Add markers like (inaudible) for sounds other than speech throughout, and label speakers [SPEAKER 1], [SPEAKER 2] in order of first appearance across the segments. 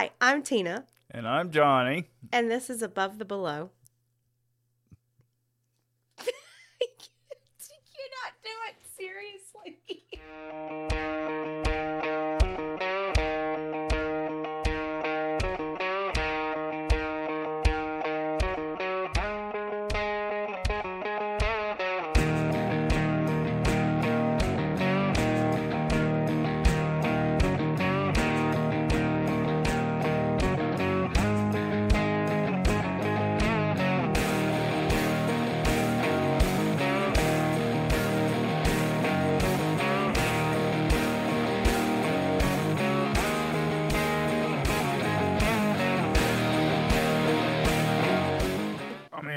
[SPEAKER 1] Hi, I'm Tina,
[SPEAKER 2] And I'm Johnnie.
[SPEAKER 1] and this is Above the Below. (laughs) you cannot do it seriously.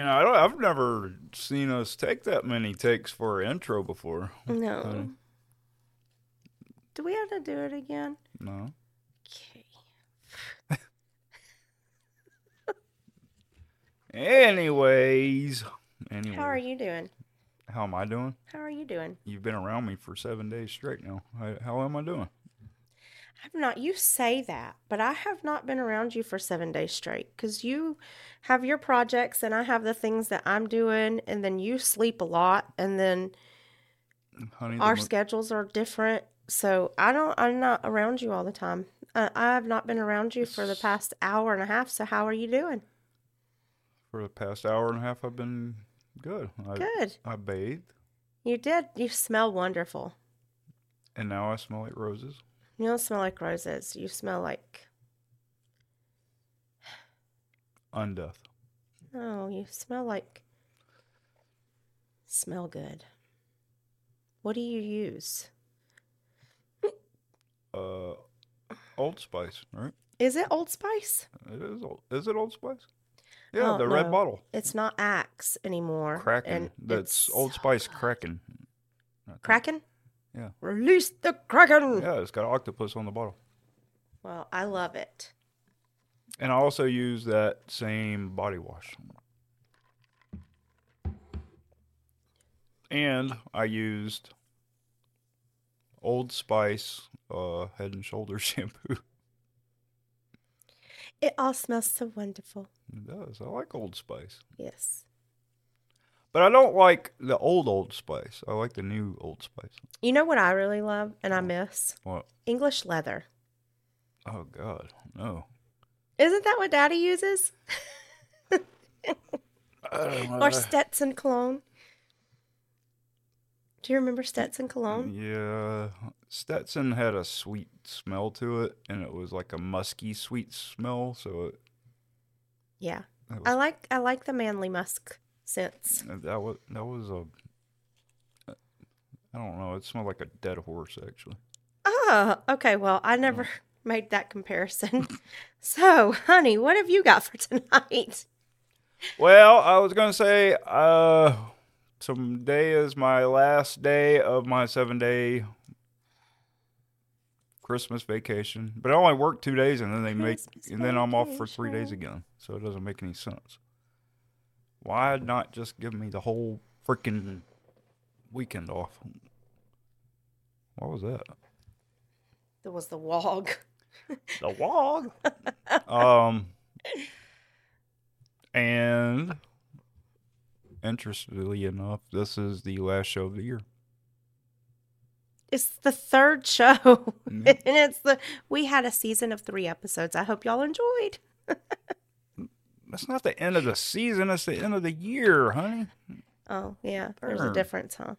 [SPEAKER 2] Mean, I don't, I've never seen us take that many takes for an intro before.
[SPEAKER 1] No.
[SPEAKER 2] Honey.
[SPEAKER 1] Do we have to do it again?
[SPEAKER 2] No.
[SPEAKER 1] Okay. (laughs)
[SPEAKER 2] Anyways, anyway,
[SPEAKER 1] How are you doing?
[SPEAKER 2] How am I doing?
[SPEAKER 1] How are you doing?
[SPEAKER 2] You've been around me for seven days straight now. How am I doing?
[SPEAKER 1] I've not. You say that, but I have not been around you for seven days straight because you have your projects and I have the things that I'm doing, and then you sleep a lot, and then
[SPEAKER 2] Honey, the
[SPEAKER 1] our
[SPEAKER 2] mo-
[SPEAKER 1] schedules are different. So I don't. I'm not around you all the time. Uh, I have not been around you for the past hour and a half. So how are you doing?
[SPEAKER 2] for the past hour and a half, I've been good. I,
[SPEAKER 1] Good.
[SPEAKER 2] I bathed,
[SPEAKER 1] You did. You smell wonderful.
[SPEAKER 2] and now I smell like roses.
[SPEAKER 1] You don't smell like roses. You smell like
[SPEAKER 2] Undeath.
[SPEAKER 1] oh, you smell like smell good. What do you use?
[SPEAKER 2] Uh, Old Spice, right?
[SPEAKER 1] Is it Old Spice?
[SPEAKER 2] It is. Old, is it Old Spice? Yeah,
[SPEAKER 1] Oh,
[SPEAKER 2] the red bottle.
[SPEAKER 1] It's not Axe anymore.
[SPEAKER 2] Kraken. That's Old Spice Kraken.
[SPEAKER 1] Kraken.
[SPEAKER 2] Yeah.
[SPEAKER 1] Release the Kraken.
[SPEAKER 2] Yeah, it's got an octopus on the bottle.
[SPEAKER 1] Well, I love it.
[SPEAKER 2] And I also use that same body wash. And I used Old Spice uh, Head and Shoulders (laughs) shampoo.
[SPEAKER 1] It all smells so wonderful.
[SPEAKER 2] It does. I like Old Spice.
[SPEAKER 1] Yes.
[SPEAKER 2] But I don't like the old Old Spice. I like the new Old Spice.
[SPEAKER 1] You know what I really love and I miss?
[SPEAKER 2] What?
[SPEAKER 1] English leather.
[SPEAKER 2] Oh, God. No.
[SPEAKER 1] Isn't that what Daddy uses?
[SPEAKER 2] I don't know.
[SPEAKER 1] Or Stetson cologne? Do you remember Stetson cologne?
[SPEAKER 2] Yeah, Stetson had a sweet smell to it, and it was like a musky sweet smell. So it,
[SPEAKER 1] Yeah.
[SPEAKER 2] that
[SPEAKER 1] I like I like the manly musk scents.
[SPEAKER 2] that was that was a. I don't know. It smelled like a dead horse, actually.
[SPEAKER 1] Oh, okay. Well, I never (laughs) made that comparison. (laughs) so, honey, what have you got for tonight?
[SPEAKER 2] Well, I was gonna say, uh, today is my last day of my seven day Christmas vacation, but I only work two days, and then they make,
[SPEAKER 1] Christmas
[SPEAKER 2] and then I'm off for three days again. So it doesn't make any sense. Why not just give me the whole freaking weekend off? What was that?
[SPEAKER 1] There was the wog.
[SPEAKER 2] The log. (laughs) um, and interestingly enough, this is the last show of the year.
[SPEAKER 1] It's the third show.
[SPEAKER 2] Mhm. (laughs)
[SPEAKER 1] and it's the we had a season of 3 episodes. I hope y'all enjoyed. (laughs)
[SPEAKER 2] That's not the end of the season. It's the end of the year, honey.
[SPEAKER 1] Oh, yeah. There's a difference, huh?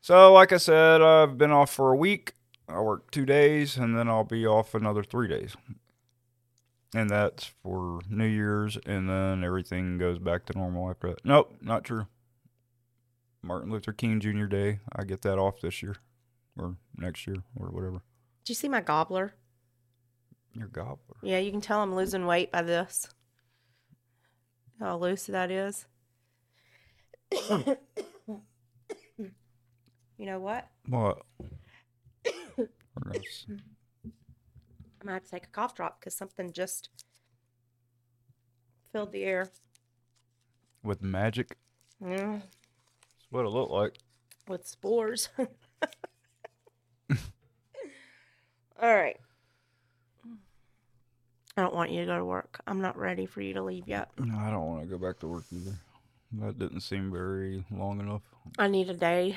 [SPEAKER 2] So, like I said, I've been off for a week. I work two days, and then I'll be off another three days. And that's for New Year's, and then everything goes back to normal after that. Nope, not true. Martin Luther King Jr. Day, I get that off this year, or next year, or whatever.
[SPEAKER 1] Did you see my gobbler?
[SPEAKER 2] Your gobbler.
[SPEAKER 1] Yeah, you can tell I'm losing weight by this. How loose that is. (coughs) you know what?
[SPEAKER 2] What? We're gonna s-
[SPEAKER 1] I'm gonna have to take a cough drop because something just filled the air.
[SPEAKER 2] With magic,
[SPEAKER 1] Yeah,
[SPEAKER 2] that's what it looked like.
[SPEAKER 1] with spores. (laughs) All right. I don't want you to go to work. I'm not ready for you to leave yet.
[SPEAKER 2] No, I don't want to go back to work either. That didn't seem very long enough.
[SPEAKER 1] I need a day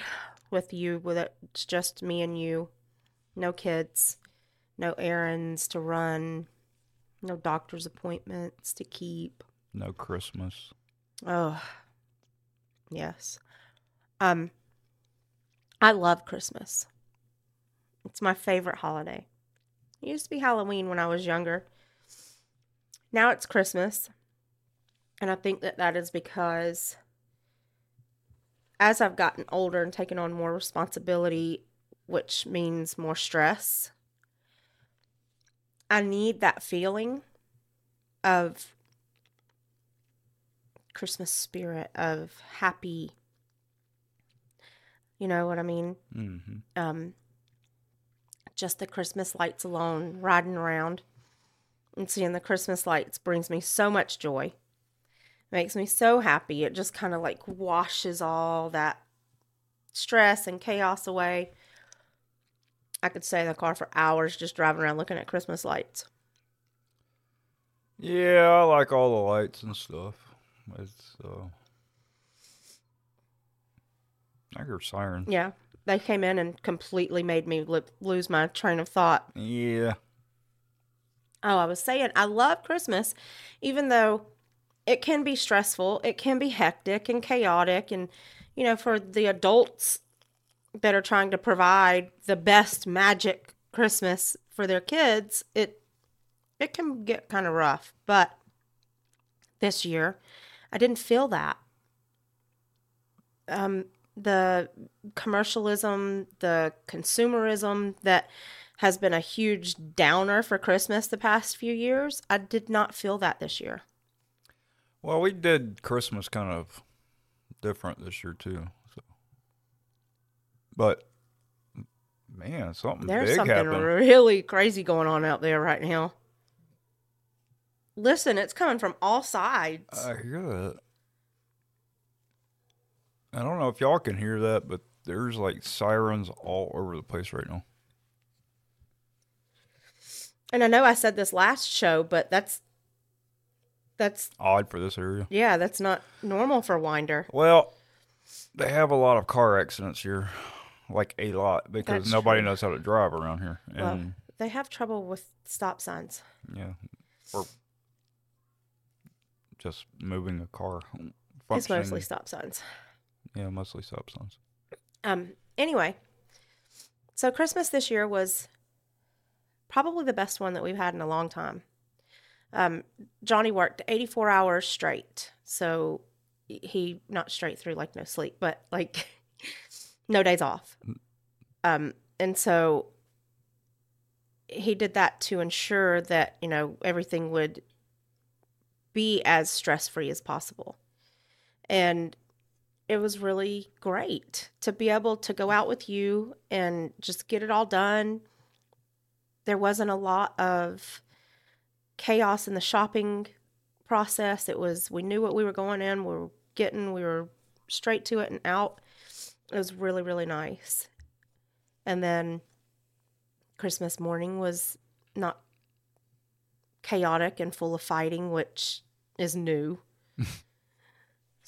[SPEAKER 1] with you with it. It's just me and you. No kids, no errands to run, no doctor's appointments to keep.
[SPEAKER 2] No Christmas.
[SPEAKER 1] Oh, yes. Um, I love Christmas. It's my favorite holiday. It used to be Halloween when I was younger. Now it's Christmas. And I think that that is because as I've gotten older and taken on more responsibility, which means more stress, I need that feeling of Christmas spirit, of happy. You know what I mean?
[SPEAKER 2] hmm
[SPEAKER 1] um, just the Christmas lights alone, riding around and seeing the Christmas lights brings me so much joy. Makes me so happy. It just kind of like washes all that stress and chaos away. I could stay in the car for hours just driving around looking at Christmas lights.
[SPEAKER 2] Yeah, I like all the lights and stuff. It's uh, I hear sirens.
[SPEAKER 1] Yeah, they came in and completely made me li- lose my train of thought.
[SPEAKER 2] Yeah.
[SPEAKER 1] Oh, I was saying, I love Christmas, even though it can be stressful, it can be hectic and chaotic. And, you know, for the adults that are trying to provide the best magic Christmas for their kids, it it can get kind of rough. But this year, I didn't feel that. Um, the commercialism, the consumerism that has been a huge downer for Christmas the past few years. I did not feel that this year.
[SPEAKER 2] Well, we did Christmas kind of different this year too. So, but man, something
[SPEAKER 1] There's something
[SPEAKER 2] happened.
[SPEAKER 1] really crazy going on out there right now. Listen, it's coming from all sides.
[SPEAKER 2] I hear that. I don't know if y'all can hear that, but there's like sirens all over the place right now.
[SPEAKER 1] And I know I said this last show, but that's that's
[SPEAKER 2] Odd for this area.
[SPEAKER 1] yeah, that's not normal for Winder.
[SPEAKER 2] Well, they have a lot of car accidents here, like a lot, because
[SPEAKER 1] That's
[SPEAKER 2] nobody
[SPEAKER 1] true.
[SPEAKER 2] knows how to drive around here. And
[SPEAKER 1] Well, they have trouble with stop signs.
[SPEAKER 2] yeah, or just moving a car.
[SPEAKER 1] It's mostly stop signs.
[SPEAKER 2] yeah, mostly stop signs.
[SPEAKER 1] Um, anyway, so Christmas this year was probably the best one that we've had in a long time. Um, Johnnie worked 84 hours straight. So he, not straight through, like no sleep, but like (laughs) no days off. Um, and so he did that to ensure that, you know, everything would be as stress free as possible. And it was really great to be able to go out with you and just get it all done. There wasn't a lot of chaos in the shopping process. It was, we knew what we were going in, we were getting, we were straight to it and out. It was really, really nice. And then Christmas morning was not chaotic and full of fighting, which is new. (laughs)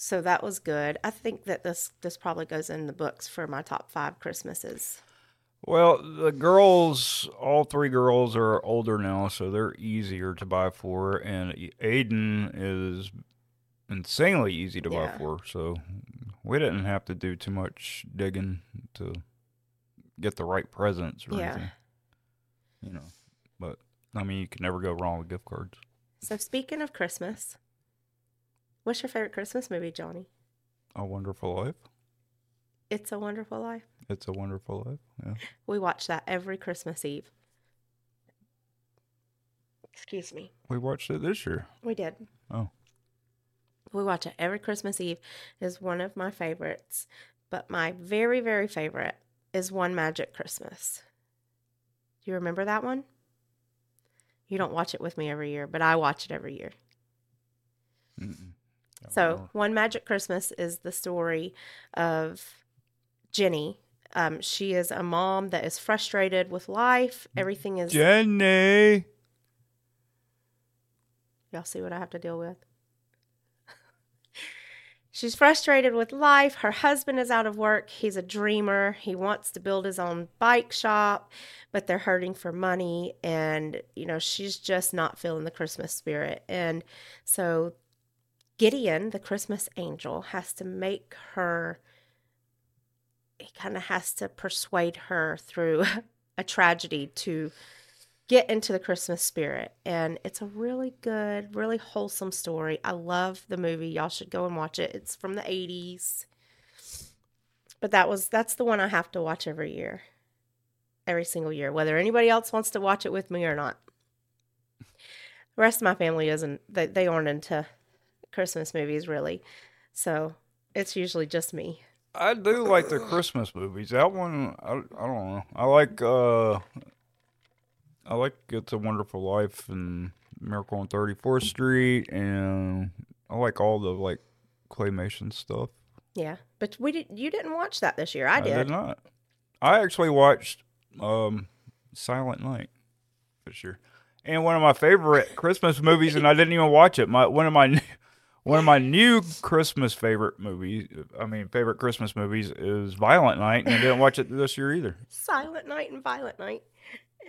[SPEAKER 1] So that was good. I think that this this probably goes in the books for my top five Christmases.
[SPEAKER 2] Well, the girls, all three girls are older now, so they're easier to buy for, and Aiden is insanely easy to
[SPEAKER 1] Yeah.
[SPEAKER 2] buy for. So we didn't have to do too much digging to get the right presents or
[SPEAKER 1] Yeah.
[SPEAKER 2] anything. You know, but I mean, you can never go wrong with gift cards.
[SPEAKER 1] So speaking of Christmas, what's your favorite Christmas movie, Johnnie?
[SPEAKER 2] A Wonderful Life.
[SPEAKER 1] It's a Wonderful Life.
[SPEAKER 2] It's a Wonderful Life. Yeah.
[SPEAKER 1] We watch that every Christmas Eve. Excuse me.
[SPEAKER 2] We watched it this year.
[SPEAKER 1] We did.
[SPEAKER 2] Oh.
[SPEAKER 1] We watch it every Christmas Eve. Is one of my favorites, but my very very favorite is One Magic Christmas. Do you remember that one? You don't watch it with me every year, but I watch it every year. So,
[SPEAKER 2] remember.
[SPEAKER 1] One Magic Christmas is the story of Jenny. Um, she is a mom that is frustrated with life. Everything is.
[SPEAKER 2] Jenny.
[SPEAKER 1] Y'all see what I have to deal with? (laughs) She's frustrated with life. Her husband is out of work. He's a dreamer. He wants to build his own bike shop, but they're hurting for money. And, you know, she's just not feeling the Christmas spirit. And so Gideon, the Christmas angel, has to make her, he kind of has to persuade her through (laughs) a tragedy to get into the Christmas spirit. And it's a really good, really wholesome story. I love the movie. Y'all should go and watch it. It's from the 80s. But that was that's the one I have to watch every year. Every single year, whether anybody else wants to watch it with me or not. The rest of my family isn't they, they aren't into Christmas movies really. So it's usually just me.
[SPEAKER 2] I do like the Christmas movies. That one, I, I don't know. I like uh, I like It's a Wonderful Life and Miracle on 34th Street, and I like all the like claymation stuff.
[SPEAKER 1] Yeah. But we did you didn't watch that this year. I did.
[SPEAKER 2] I did not. I actually watched um, Silent Night this year, and one of my favorite Christmas movies, and I didn't even watch it. My one of my (laughs) one of my new Christmas favorite movies, I mean favorite Christmas movies, is Violent Night, and I didn't watch it this year either.
[SPEAKER 1] Silent Night and Violent Night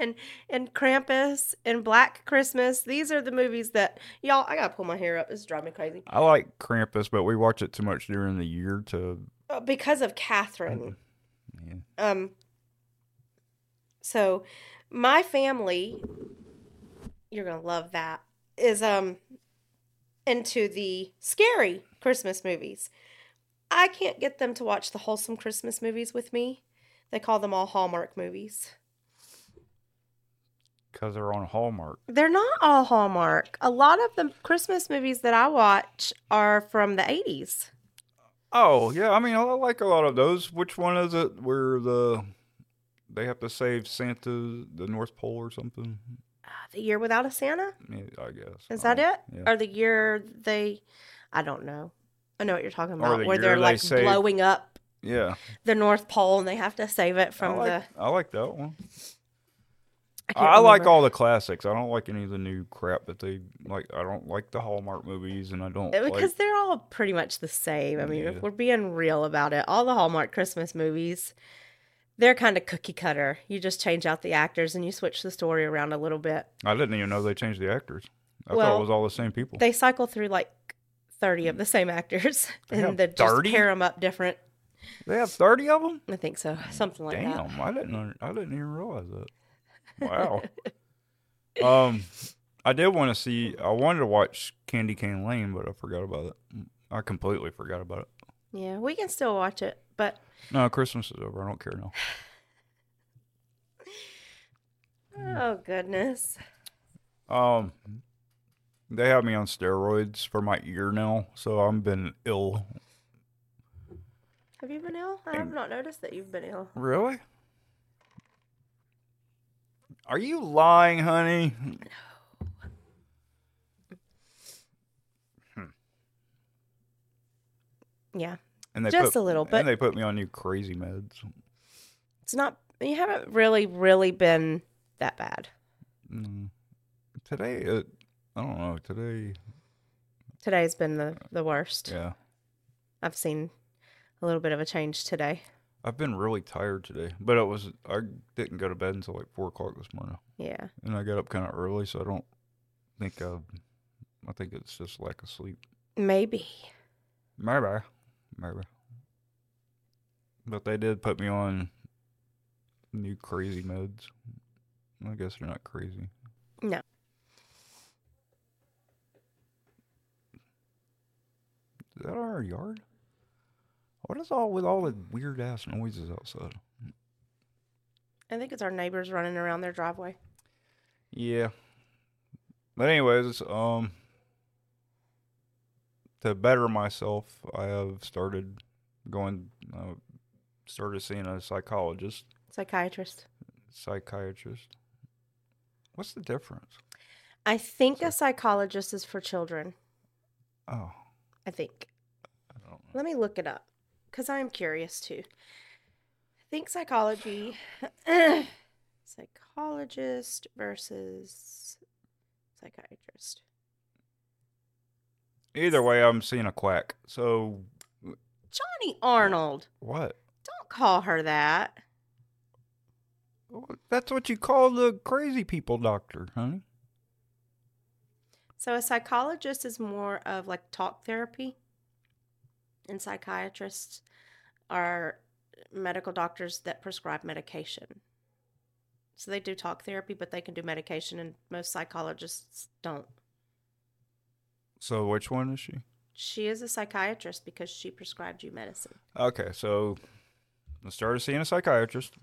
[SPEAKER 1] and and Krampus and Black Christmas. These are the movies that y'all. I gotta pull my hair up. This is driving me crazy.
[SPEAKER 2] I like Krampus, but we watch it too much during the year to
[SPEAKER 1] uh, because of Catherine.
[SPEAKER 2] Yeah.
[SPEAKER 1] Um. So, my family, you're gonna love that. Is um into the scary Christmas movies. I can't get them to watch the wholesome Christmas movies with me. They call them all Hallmark movies.
[SPEAKER 2] because they're on Hallmark.
[SPEAKER 1] They're not all Hallmark. A lot of the Christmas movies that I watch are from the 80s.
[SPEAKER 2] Oh yeah, I mean I like a lot of those. Which one is it where the they have to save Santa the North Pole or something?
[SPEAKER 1] Uh, the Year Without a Santa?
[SPEAKER 2] Yeah, I guess.
[SPEAKER 1] Is
[SPEAKER 2] Oh,
[SPEAKER 1] that it?
[SPEAKER 2] Yeah.
[SPEAKER 1] Or the year they, I don't know. I know what you're talking about,
[SPEAKER 2] the
[SPEAKER 1] where they're
[SPEAKER 2] they
[SPEAKER 1] like
[SPEAKER 2] save-
[SPEAKER 1] blowing up
[SPEAKER 2] yeah.
[SPEAKER 1] the North Pole and they have to save it from
[SPEAKER 2] I like,
[SPEAKER 1] the.
[SPEAKER 2] I like that one.
[SPEAKER 1] I,
[SPEAKER 2] I, like all the classics. I don't like any of the new crap that they like. I don't like the Hallmark movies, and I don't
[SPEAKER 1] Uh, Because
[SPEAKER 2] like.
[SPEAKER 1] they're all pretty much the same. I mean,
[SPEAKER 2] Yeah.
[SPEAKER 1] if we're being real about it, all the Hallmark Christmas movies, they're kind of cookie cutter. You just change out the actors and you switch the story around a little bit.
[SPEAKER 2] I didn't even know they changed the actors. I thought it was all the same people.
[SPEAKER 1] They cycle through like 30 of the same actors (laughs) and they just
[SPEAKER 2] 30?
[SPEAKER 1] pair them up different.
[SPEAKER 2] They have thirty of them.
[SPEAKER 1] I think so. Something like that.
[SPEAKER 2] Damn, I didn't. I didn't even realize that. (laughs) Wow. um, I did want to see. I wanted to watch Candy Cane Lane, but I forgot about it. I completely forgot about it.
[SPEAKER 1] Yeah, we can still watch it, but
[SPEAKER 2] No, Christmas is over. I don't care now. (laughs)
[SPEAKER 1] oh goodness.
[SPEAKER 2] Um, they have me on steroids for my ear now, so I've been ill.
[SPEAKER 1] Have you been ill? I have not noticed that you've been ill.
[SPEAKER 2] Really? Are you lying, honey? No. Hmm.
[SPEAKER 1] Yeah.
[SPEAKER 2] And they
[SPEAKER 1] Just
[SPEAKER 2] put,
[SPEAKER 1] a little, but-
[SPEAKER 2] and they put me on new crazy meds.
[SPEAKER 1] It's not you haven't really really been that bad.
[SPEAKER 2] Mm. Today, it, I don't know. Today,
[SPEAKER 1] Today's been the the worst.
[SPEAKER 2] yeah,
[SPEAKER 1] I've seen a little bit of a change today.
[SPEAKER 2] I've been really tired today. But it was I didn't go to bed until like four o'clock this morning,
[SPEAKER 1] Yeah.
[SPEAKER 2] and I got up kind of early, so I don't think I. I think it's just lack of sleep.
[SPEAKER 1] Maybe.
[SPEAKER 2] Maybe, maybe. But they did put me on new crazy meds. I guess they're not crazy.
[SPEAKER 1] No.
[SPEAKER 2] Is that our yard? What is all with all the weird ass noises outside?
[SPEAKER 1] I think it's our neighbors running around their driveway.
[SPEAKER 2] Yeah. But anyways, um to better myself, I have started going uh, started seeing a psychologist,
[SPEAKER 1] Psychiatrist.
[SPEAKER 2] psychiatrist. What's the difference?
[SPEAKER 1] I think a psychologist is for children.
[SPEAKER 2] Oh,
[SPEAKER 1] I think.
[SPEAKER 2] I don't know.
[SPEAKER 1] Let me look it up because I am curious too. I think psychology, (clears throat) psychologist versus psychiatrist.
[SPEAKER 2] Either way, I'm seeing a quack. So
[SPEAKER 1] Johnnie Arnold.
[SPEAKER 2] what?
[SPEAKER 1] Don't call her that.
[SPEAKER 2] That's what you call the crazy people doctor, honey.
[SPEAKER 1] So a psychologist is more of like talk therapy, and psychiatrists are medical doctors that prescribe medication. So they do talk therapy, but they can do medication, and most psychologists don't.
[SPEAKER 2] So which one is she?
[SPEAKER 1] She is a psychiatrist because she prescribed you medicine.
[SPEAKER 2] Okay, so I started seeing a psychiatrist.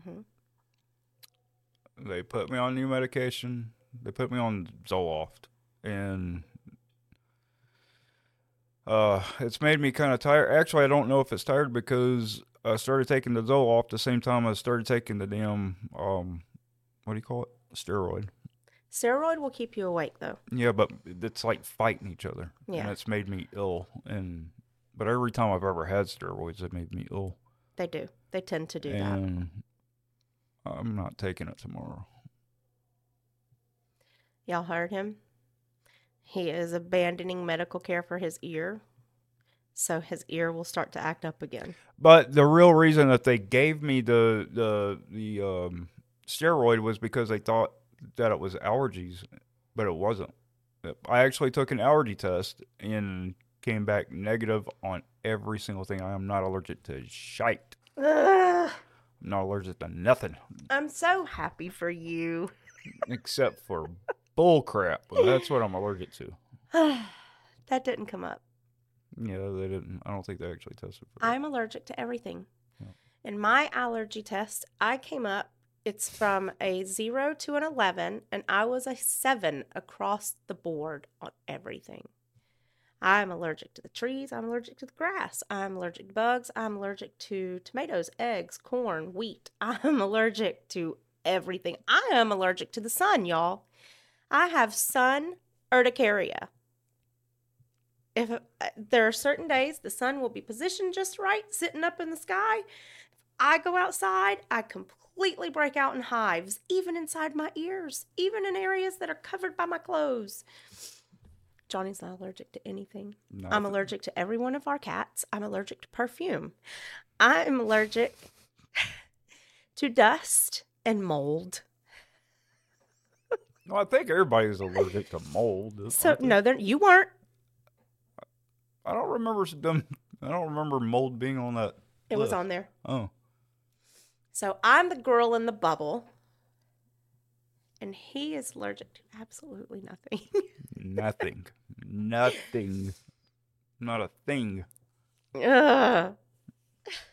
[SPEAKER 1] Mhm.
[SPEAKER 2] They put me on new medication. They put me on Zoloft, and uh, it's made me kind of tired. Actually, I don't know if it's tired because I started taking the Zoloft the same time I started taking the damn um, what do you call it? Steroid.
[SPEAKER 1] Steroid will keep you awake, though.
[SPEAKER 2] Yeah, but it's like fighting each other,
[SPEAKER 1] Yeah.
[SPEAKER 2] and it's made me ill. And but every time I've ever had steroids, it made me ill.
[SPEAKER 1] They do. They tend to do that.
[SPEAKER 2] I'm not taking it tomorrow.
[SPEAKER 1] Y'all heard him? He is abandoning medical care for his ear. So his ear will start to act up again.
[SPEAKER 2] But the real reason that they gave me the the the um, steroid was because they thought that it was allergies, but it wasn't. I actually took an allergy test and came back negative on every single thing. I am not allergic to shite.
[SPEAKER 1] Ugh,
[SPEAKER 2] I'm not allergic to nothing
[SPEAKER 1] I'm so happy for you.
[SPEAKER 2] except for bull crap. That's what I'm allergic to. (sighs)
[SPEAKER 1] that didn't come up.
[SPEAKER 2] Yeah, they didn't. I don't think they actually tested for.
[SPEAKER 1] I'm allergic to everything.
[SPEAKER 2] Yeah.
[SPEAKER 1] In my allergy test, I came up, it's from a zero to an 11, and I was a seven across the board on everything. I'm allergic to the trees. I'm allergic to the grass. I'm allergic to bugs. I'm allergic to tomatoes, eggs, corn, wheat. (laughs) I'm allergic to everything. I am allergic to the sun, y'all. I have sun urticaria. If uh, there are certain days the sun will be positioned just right, sitting up in the sky, I go outside, I completely break out in hives, even inside my ears, even in areas that are covered by my clothes. Johnnie's not allergic to anything.
[SPEAKER 2] No,
[SPEAKER 1] I'm allergic to every one of our cats. I'm allergic to perfume. I'm allergic (laughs) to dust and mold.
[SPEAKER 2] No, I think everybody's allergic to mold.
[SPEAKER 1] So no, there you weren't.
[SPEAKER 2] I don't remember them. I don't remember mold being on that.
[SPEAKER 1] It was on there.
[SPEAKER 2] Oh,
[SPEAKER 1] So I'm the girl in the bubble, and he is allergic to absolutely nothing. (laughs)
[SPEAKER 2] nothing, nothing, not a thing.
[SPEAKER 1] Ugh,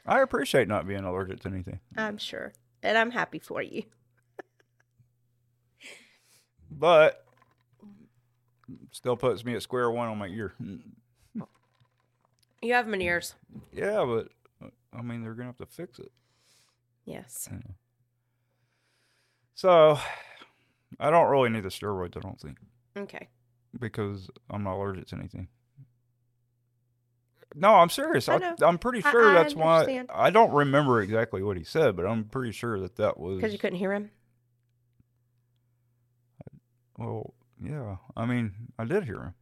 [SPEAKER 2] I appreciate not being allergic to anything,
[SPEAKER 1] I'm sure, and I'm happy for you.
[SPEAKER 2] but still puts me at square one on my ear.
[SPEAKER 1] You have Meniere's.
[SPEAKER 2] Yeah, but uh, I mean they're gonna have to fix it.
[SPEAKER 1] Yes.
[SPEAKER 2] So I don't really need the steroids. I don't think
[SPEAKER 1] Okay.
[SPEAKER 2] because I'm not allergic to anything. No, I'm serious.
[SPEAKER 1] I
[SPEAKER 2] I
[SPEAKER 1] know.
[SPEAKER 2] I'm pretty
[SPEAKER 1] I-
[SPEAKER 2] sure
[SPEAKER 1] I
[SPEAKER 2] that's why. I don't remember exactly what he said, but I'm pretty sure that that was.
[SPEAKER 1] Because you couldn't hear him.
[SPEAKER 2] Well, yeah. I mean, I did hear him,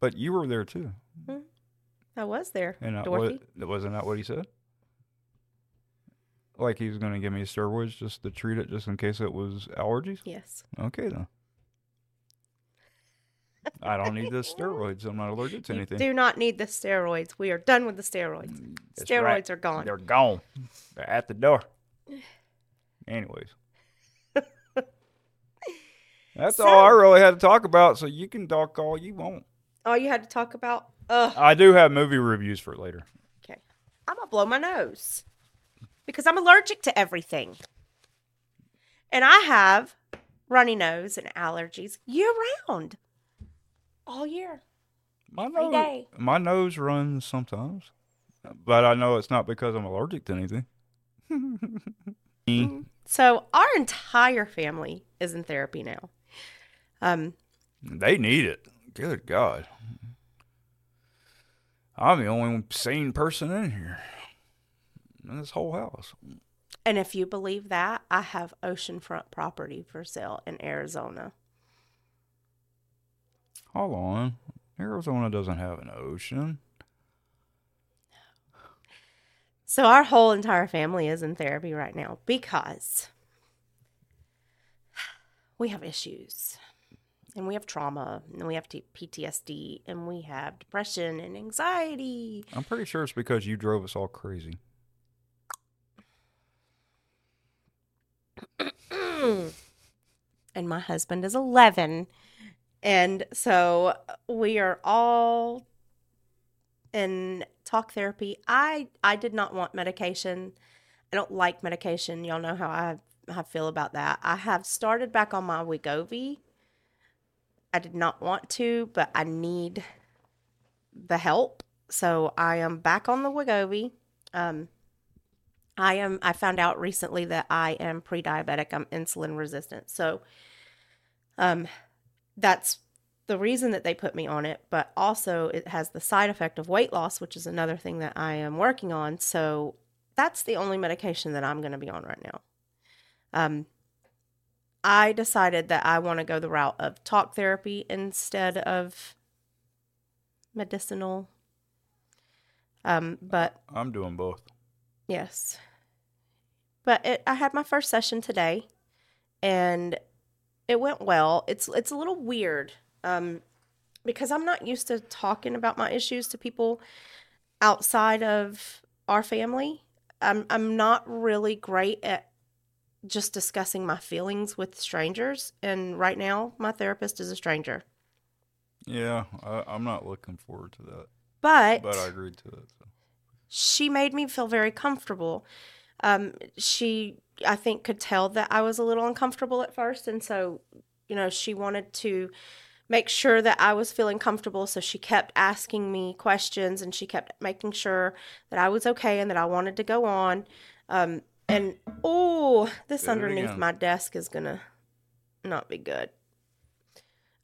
[SPEAKER 2] but you were there too, hmm.
[SPEAKER 1] I was there,
[SPEAKER 2] and that
[SPEAKER 1] Dorothy.
[SPEAKER 2] was, wasn't that what he said? Like he was going to give me steroids just to treat it, just in case it was allergies.
[SPEAKER 1] Yes.
[SPEAKER 2] Okay then. I don't need the steroids. I'm not allergic to
[SPEAKER 1] You
[SPEAKER 2] anything.
[SPEAKER 1] do not need the steroids. We are done with the steroids.
[SPEAKER 2] Mm, that's
[SPEAKER 1] steroids
[SPEAKER 2] right.
[SPEAKER 1] are gone.
[SPEAKER 2] They're gone. They're at the door. Anyways. (sighs) That's
[SPEAKER 1] So-
[SPEAKER 2] all I really had to talk about, so you can talk all you want.
[SPEAKER 1] All you had to talk about. Ugh.
[SPEAKER 2] I do have movie reviews for later.
[SPEAKER 1] Okay. I'm gonna blow my nose because I'm allergic to everything, and I have runny nose and allergies year round, all year.
[SPEAKER 2] My nose,
[SPEAKER 1] day.
[SPEAKER 2] my nose runs sometimes, but I know it's not because I'm allergic to anything. (laughs) Me,
[SPEAKER 1] So our entire family is in therapy now. Um,
[SPEAKER 2] They need it. Good God. I'm the only sane person in here. In this whole house.
[SPEAKER 1] and if you believe that, I have oceanfront property for sale in Arizona.
[SPEAKER 2] Hold on. Arizona doesn't have an ocean.
[SPEAKER 1] So our whole entire family is in therapy right now because we have issues. And we have trauma, and we have T- PTSD, and we have depression and anxiety.
[SPEAKER 2] I'm pretty sure it's because you drove us all crazy.
[SPEAKER 1] And my husband is 11. And so we are all in talk therapy. I I did not want medication. I don't like medication. Y'all know how I, I feel about that. I have started back on my Wegovy. I did not want to, but I need the help. So I am back on the Wegovy. Um, I am. I found out recently that I am pre-diabetic. I'm insulin resistant. So, um, that's the reason that they put me on it. But also, it has the side effect of weight loss, which is another thing that I am working on. So, that's the only medication that I'm going to be on right now. Um, I decided that I want to go the route of talk therapy instead of medicinal. Um, but
[SPEAKER 2] I'm doing both.
[SPEAKER 1] Yes. But it, I had my first session today and it went well. It's it's a little weird um, because I'm not used to talking about my issues to people outside of our family. I'm I'm not really great at just discussing my feelings with strangers and right now my therapist is a stranger.
[SPEAKER 2] Yeah, I, I'm not looking forward to that,
[SPEAKER 1] But
[SPEAKER 2] but I agreed to it. So.
[SPEAKER 1] She made me feel very comfortable. Um, she, I think, could tell that I was a little uncomfortable at first. And so, you know, she wanted to make sure that I was feeling comfortable. So she kept asking me questions and she kept making sure that I was okay and that I wanted to go on. Um, and oh, this underneath my desk is going to not be good.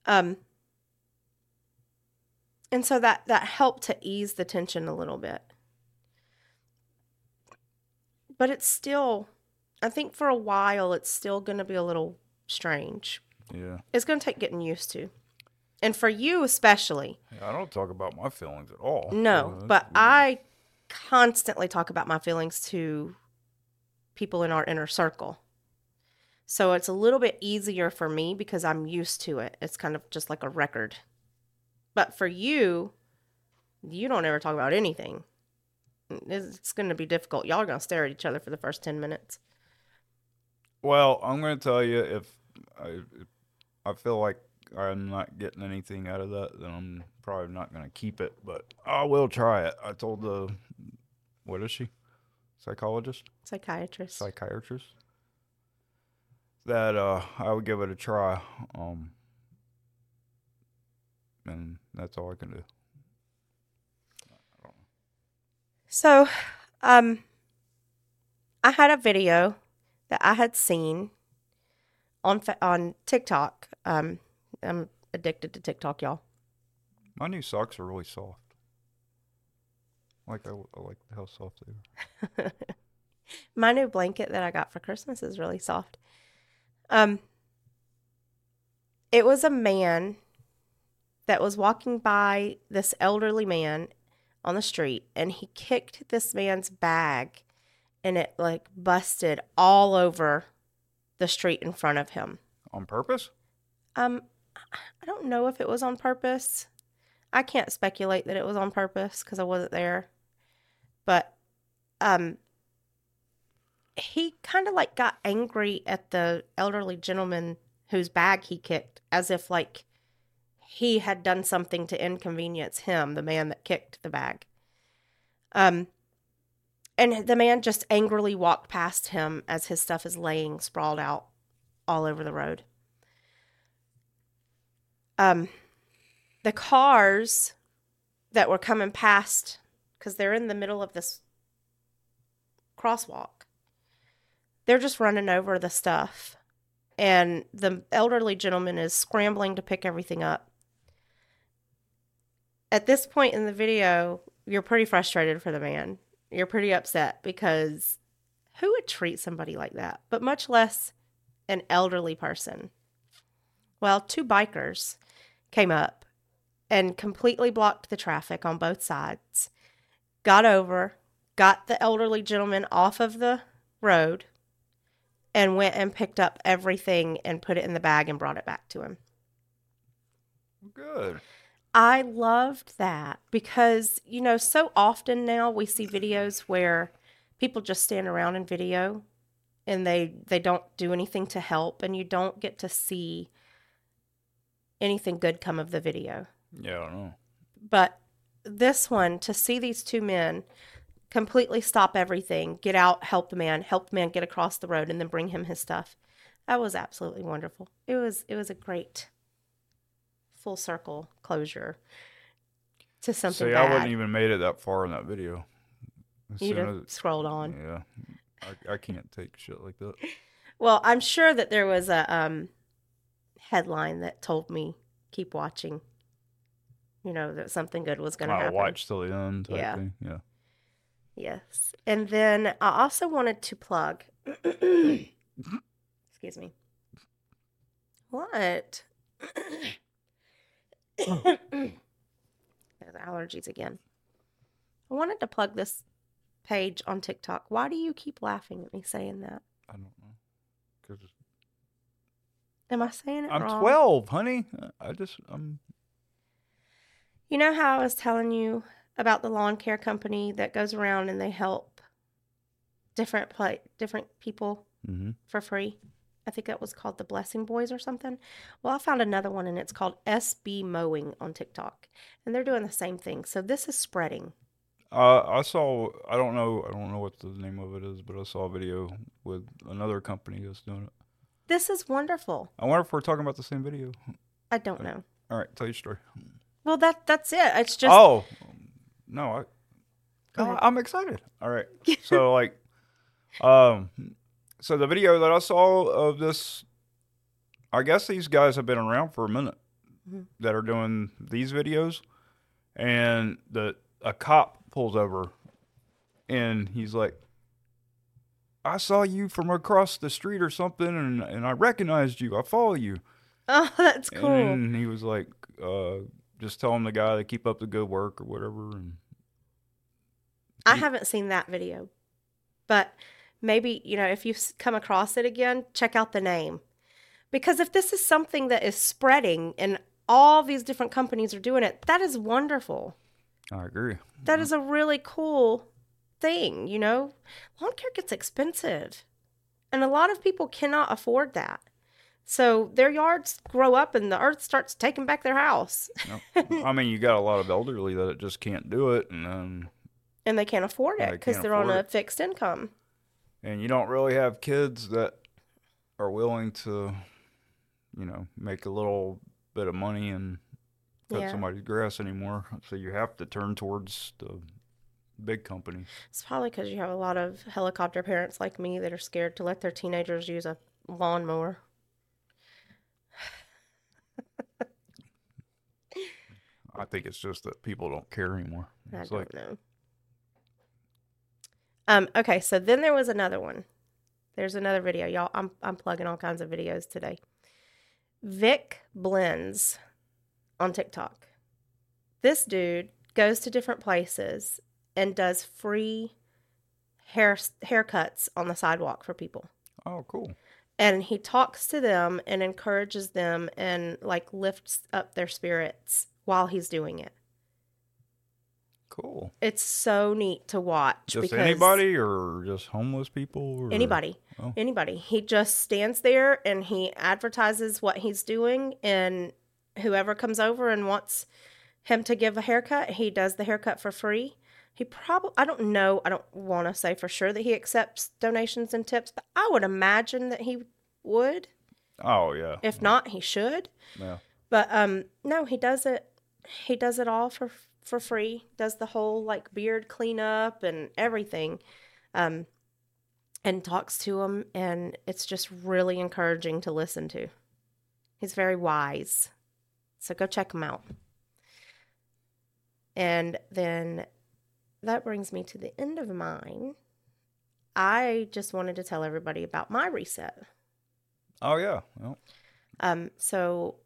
[SPEAKER 1] Um, and so that that helped to ease the tension a little bit but it's still i think for a while it's still going to be a little strange.
[SPEAKER 2] Yeah.
[SPEAKER 1] it's going to take getting used to. And for you especially.
[SPEAKER 2] Yeah, I don't talk about my feelings at all.
[SPEAKER 1] no but
[SPEAKER 2] weird.
[SPEAKER 1] i constantly talk about my feelings to people in our inner circle. So it's a little bit easier for me because i'm used to it. It's kind of just like a record. But for you you don't ever talk about anything it's, going to be difficult y'all are going to stare at each other for the first 10 minutes
[SPEAKER 2] Well, I'm going to tell you if I if I feel like I'm not getting anything out of that, then I'm probably not going to keep it. But I will try it. I told the what is she, psychologist,
[SPEAKER 1] psychiatrist
[SPEAKER 2] psychiatrist, that uh, I would give it a try. Um, and that's all I can do.
[SPEAKER 1] So, um, I had a video that I had seen on on TikTok. Um, I'm addicted to TikTok, y'all.
[SPEAKER 2] My new socks are really soft. Like I, I like how soft they are. (laughs)
[SPEAKER 1] My new blanket that I got for Christmas is really soft. Um, it was a man that was walking by this elderly man on the street, and he kicked this man's bag, and it like busted all over the street in front of him.
[SPEAKER 2] On purpose?
[SPEAKER 1] Um, I don't know if it was on purpose. I can't speculate that it was on purpose because I wasn't there. But um he kind of like got angry at the elderly gentleman whose bag he kicked as if like he had done something to inconvenience him, the man that kicked the bag. Um and the man just angrily walked past him as his stuff is laying sprawled out all over the road. Um the cars that were coming past because they're in the middle of this crosswalk they're just running over the stuff. And the elderly gentleman is scrambling to pick everything up at this point in the video you're pretty frustrated for the man you're pretty upset because who would treat somebody like that but much less an elderly person well two bikers came up and completely blocked the traffic on both sides. Got over, got the elderly gentleman off of the road, and went and picked up everything and put it in the bag and brought it back to him.
[SPEAKER 2] Good.
[SPEAKER 1] I loved that because, you know, so often now we see videos where people just stand around in video and they they don't do anything to help and you don't get to see anything good come of the video.
[SPEAKER 2] Yeah, I don't know.
[SPEAKER 1] But this one to see these two men completely stop everything, get out, help the man, help the man get across the road and then bring him his stuff. That was absolutely wonderful. It was it was a great full circle closure to something
[SPEAKER 2] See,
[SPEAKER 1] bad.
[SPEAKER 2] I wouldn't even made it that far in that video. As
[SPEAKER 1] You'd have
[SPEAKER 2] as-
[SPEAKER 1] scrolled on.
[SPEAKER 2] yeah, I, I can't take shit like that. (laughs)
[SPEAKER 1] Well, I'm sure that there was a um, headline that told me keep watching. You know that something good was going to happen.
[SPEAKER 2] watch till the end. Type
[SPEAKER 1] Yeah.
[SPEAKER 2] Thing. Yeah.
[SPEAKER 1] Yes, and then I also wanted to plug. (coughs) Excuse me. What? (coughs) (coughs) There's allergies again. I wanted to plug this page on TikTok. Why do you keep laughing at me saying that?
[SPEAKER 2] I don't know. 'Cause
[SPEAKER 1] Am I saying it
[SPEAKER 2] I'm
[SPEAKER 1] wrong?
[SPEAKER 2] 12, honey. I just I'm
[SPEAKER 1] You know how I was telling you about the lawn care company that goes around and they help different pla different people
[SPEAKER 2] mhm.
[SPEAKER 1] for free? I think that was called the Blessing Boys or something. Well, I found another one and it's called SB Mowing on TikTok. And they're doing the same thing. So this is spreading.
[SPEAKER 2] Uh, I saw. I don't know. I don't know what the name of it is, but I saw a video with another company that's doing it.
[SPEAKER 1] This is wonderful.
[SPEAKER 2] I wonder if we're talking about the same video.
[SPEAKER 1] I don't know.
[SPEAKER 2] All right, tell your story.
[SPEAKER 1] Well, that that's it. It's just
[SPEAKER 2] oh, no, I. I'm excited. All right. (laughs) So like, um, so the video that I saw of this, I guess these guys have been around for a minute
[SPEAKER 1] Mhm.
[SPEAKER 2] that are doing these videos, and the a cop pulls over, and he's like, "I saw you from across the street or something, and and I recognized you. I follow you." (laughs)
[SPEAKER 1] oh, that's cool.
[SPEAKER 2] And he was like, uh, just telling the guy to keep up the good work or whatever. And
[SPEAKER 1] I haven't seen that video, but maybe, you know, if you come across it again, check out the name. Because if this is something that is spreading and all these different companies are doing it, that is wonderful.
[SPEAKER 2] I agree.
[SPEAKER 1] That is a really cool thing, you know? Lawn care gets expensive, and a lot of people cannot afford that. So their yards grow up and the earth starts taking back their house,
[SPEAKER 2] I mean, you got a lot of elderly that just can't do it, and then
[SPEAKER 1] and they can't afford it because
[SPEAKER 2] can't
[SPEAKER 1] they're on a fixed income.
[SPEAKER 2] And you don't really have kids that are willing to, you know, make a little bit of money and cut
[SPEAKER 1] Yeah.
[SPEAKER 2] somebody's grass anymore. So you have to turn towards the big company.
[SPEAKER 1] It's probably because you have a lot of helicopter parents like me that are scared to let their teenagers use a lawnmower.
[SPEAKER 2] I think it's just that people don't care anymore.
[SPEAKER 1] I don't
[SPEAKER 2] like,
[SPEAKER 1] know. Um. Okay. So then there was another one. There's another video, y'all. I'm I'm plugging all kinds of videos today. Vic Blends on TikTok. This dude goes to different places and does free hair haircuts on the sidewalk for people.
[SPEAKER 2] oh, cool.
[SPEAKER 1] and he talks to them and encourages them and like lifts up their spirits while he's doing it.
[SPEAKER 2] Cool.
[SPEAKER 1] It's so neat to watch.
[SPEAKER 2] Just
[SPEAKER 1] because
[SPEAKER 2] anybody or just homeless people? Or?
[SPEAKER 1] Anybody.
[SPEAKER 2] Oh.
[SPEAKER 1] Anybody. He just stands there and he advertises what he's doing and whoever comes over and wants him to give a haircut, he does the haircut for free. He probably I don't know, I don't want to say for sure that he accepts donations and tips, but I would imagine that he would.
[SPEAKER 2] Oh, yeah.
[SPEAKER 1] If not, he should.
[SPEAKER 2] Yeah.
[SPEAKER 1] But um no, he does it he does it all for for free. Does the whole like beard cleanup and everything. Um and talks to him and it's just really encouraging to listen to. He's very wise. So go check him out. And then that brings me to the end of mine. I just wanted to tell everybody about my reset.
[SPEAKER 2] Oh, yeah. Well,
[SPEAKER 1] Um, so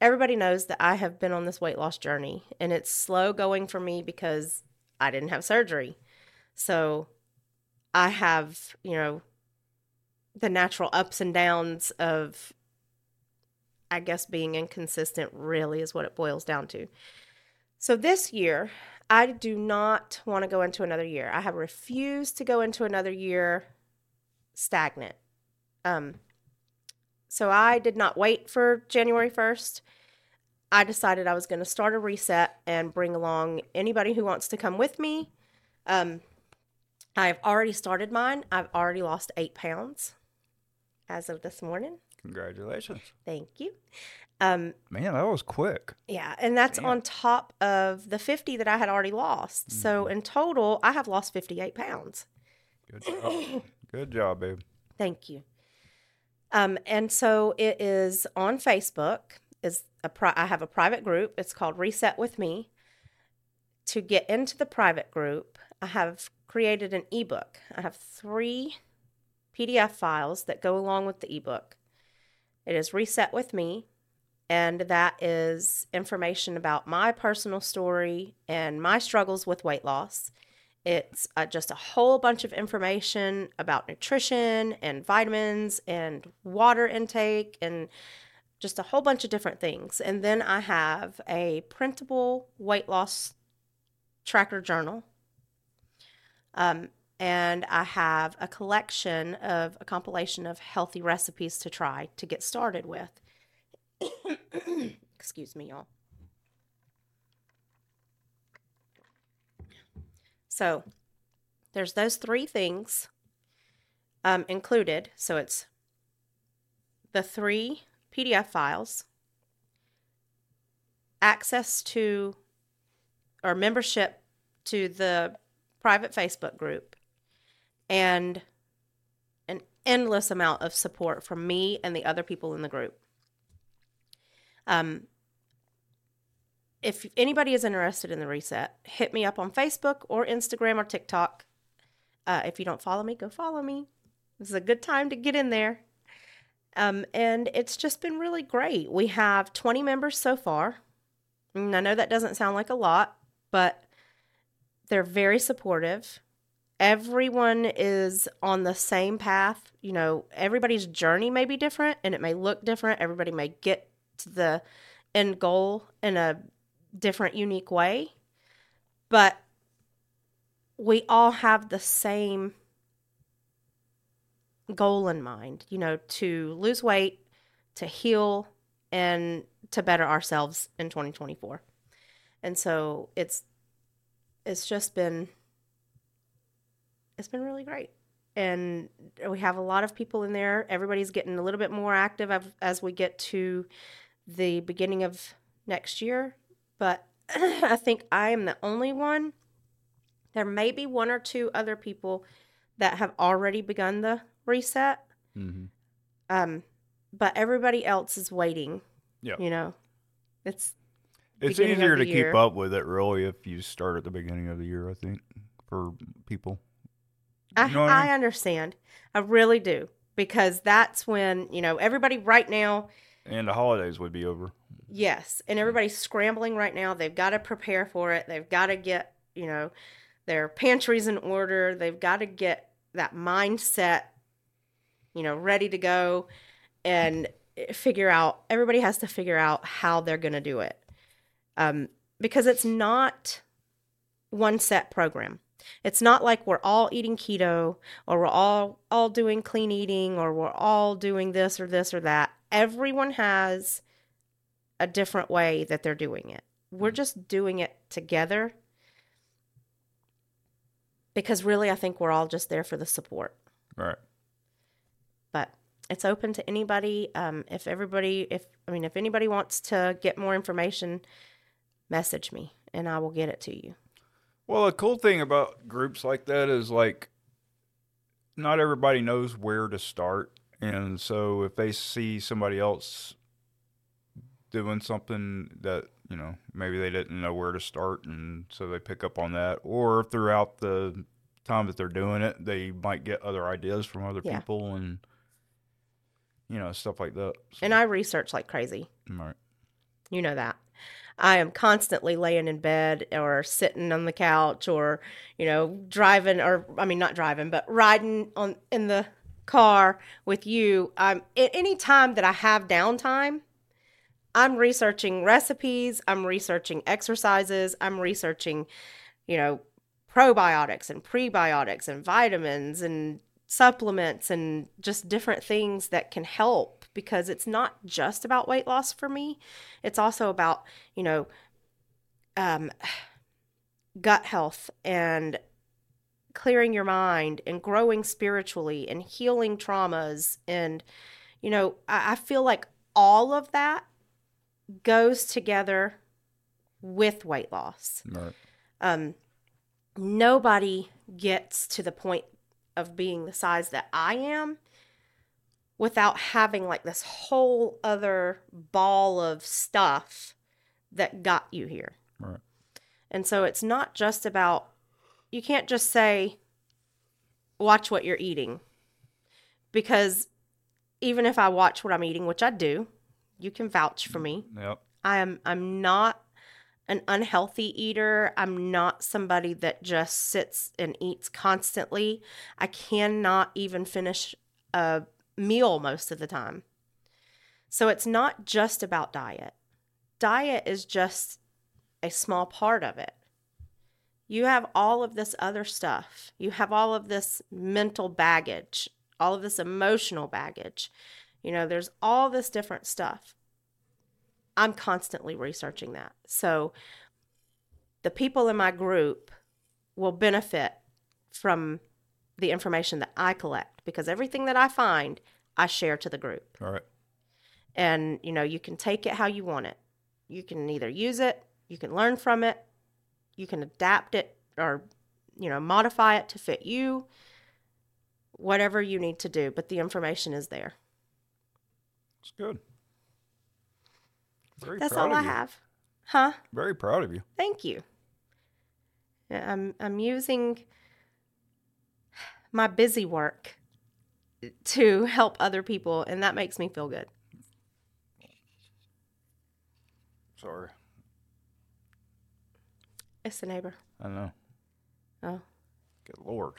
[SPEAKER 1] everybody knows that I have been on this weight loss journey and it's slow going for me because I didn't have surgery. So I have, you know, the natural ups and downs of, I guess, being inconsistent really is what it boils down to. So this year, I do not want to go into another year. I have refused to go into another year stagnant. Um, so I did not wait for January 1st. I decided I was going to start a reset and bring along anybody who wants to come with me. Um, I've already started mine. I've already lost eight pounds as of this morning.
[SPEAKER 2] Congratulations.
[SPEAKER 1] Thank you. Um,
[SPEAKER 2] Man, that was quick.
[SPEAKER 1] yeah, and that's
[SPEAKER 2] Damn.
[SPEAKER 1] on top of the 50 that I had already lost. So in total, I have lost 58 pounds.
[SPEAKER 2] Good job. Good job, babe.
[SPEAKER 1] Thank you. Um, and so it is on Facebook. Is a pri- I have a private group. It's called Reset with Me. To get into the private group, I have created an ebook. I have three PDF files that go along with the ebook. It is Reset with Me, and that is information about my personal story and my struggles with weight loss. It's uh, just a whole bunch of information about nutrition and vitamins and water intake and just a whole bunch of different things. And then I have a printable weight loss tracker journal. Um, and I have a collection of a compilation of healthy recipes to try to get started with. (coughs) Excuse me, y'all. So there's those three things um, included. So it's the three PDF files, access to or membership to the private Facebook group, and an endless amount of support from me and the other people in the group. Um, if anybody is interested in the reset, hit me up on Facebook or Instagram or TikTok. Uh, if you don't follow me, go follow me. This is a good time to get in there. Um, and it's just been really great. We have 20 members so far. And I know that doesn't sound like a lot, but they're very supportive. Everyone is on the same path. You know, everybody's journey may be different and it may look different. Everybody may get to the end goal in a different, unique way. But we all have the same goal in mind, you know, to lose weight, to heal, and to better ourselves in 2024. And so it's it's just been it's been really great. And we have a lot of people in there. Everybody's getting a little bit more active as, we get to the beginning of next year. But (clears throat) I think I am the only one. There may be one or two other people that have already begun the reset.
[SPEAKER 2] Mm-hmm.
[SPEAKER 1] Um, but everybody else is waiting.
[SPEAKER 2] Yeah.
[SPEAKER 1] You know, it's
[SPEAKER 2] It's easier to
[SPEAKER 1] year.
[SPEAKER 2] keep up with it, really, if you start at the beginning of the year, I think, for people.
[SPEAKER 1] I,
[SPEAKER 2] You I
[SPEAKER 1] I
[SPEAKER 2] mean?
[SPEAKER 1] understand. I really do because that's when you know everybody right now.
[SPEAKER 2] And the holidays would be over.
[SPEAKER 1] Yes, and everybody's scrambling right now. They've got to prepare for it. They've got to get you know their pantries in order. They've got to get that mindset, you know, ready to go, and figure out. Everybody has to figure out how they're going to do it, um, because it's not one set program. It's not like we're all eating keto or we're all all doing clean eating or we're all doing this or this or that. Everyone has a different way that they're doing it. We're just doing it together because really I think we're all just there for the support.
[SPEAKER 2] Right.
[SPEAKER 1] But it's open to anybody. Um, if everybody, if I mean, if anybody wants to get more information, message me and I will get it to you.
[SPEAKER 2] Well, a cool thing about groups like that is like not everybody knows where to start. And so if they see somebody else doing something that, you know, maybe they didn't know where to start and so they pick up on that or throughout the time that they're doing it, they might get other ideas from other
[SPEAKER 1] Yeah.
[SPEAKER 2] people and you know, stuff like that. So,
[SPEAKER 1] And I research like crazy.
[SPEAKER 2] right.
[SPEAKER 1] You know that. I am constantly laying in bed or sitting on the couch or, you know, driving or I mean not driving, but riding on in the car with you. I'm at any time that I have downtime, I'm researching recipes, I'm researching exercises, I'm researching, you know, probiotics and prebiotics and vitamins and supplements and just different things that can help because it's not just about weight loss for me. It's also about, you know, um, (sighs) gut health and clearing your mind and growing spiritually and healing traumas. And, you know, I, I feel like all of that goes together with weight loss.
[SPEAKER 2] Right.
[SPEAKER 1] Um, nobody gets to the point of being the size that I am without having like this whole other ball of stuff that got you here.
[SPEAKER 2] Right.
[SPEAKER 1] And so it's not just about, you can't just say, watch what you're eating. Because even if I watch what I'm eating, which I do, you can vouch for me.
[SPEAKER 2] Yep.
[SPEAKER 1] I am I'm not an unhealthy eater. I'm not somebody that just sits and eats constantly. I cannot even finish a meal most of the time. So it's not just about diet. Diet is just a small part of it. You have all of this other stuff. You have all of this mental baggage, all of this emotional baggage. You know, there's all this different stuff. I'm constantly researching that. So the people in my group will benefit from the information that I collect because everything that I find, I share to the group.
[SPEAKER 2] All right.
[SPEAKER 1] And, you know, you can take it how you want it. You can either use it, you can learn from it, you can adapt it or, you know, modify it to fit you, whatever you need to do. But the information is there.
[SPEAKER 2] It's good. Very
[SPEAKER 1] That's all I
[SPEAKER 2] you.
[SPEAKER 1] have. Huh?
[SPEAKER 2] Very proud of you.
[SPEAKER 1] Thank you. I'm I'm using my busy work to help other people and that makes me feel good.
[SPEAKER 2] Sorry.
[SPEAKER 1] It's the neighbor.
[SPEAKER 2] I know.
[SPEAKER 1] Oh.
[SPEAKER 2] Good lord.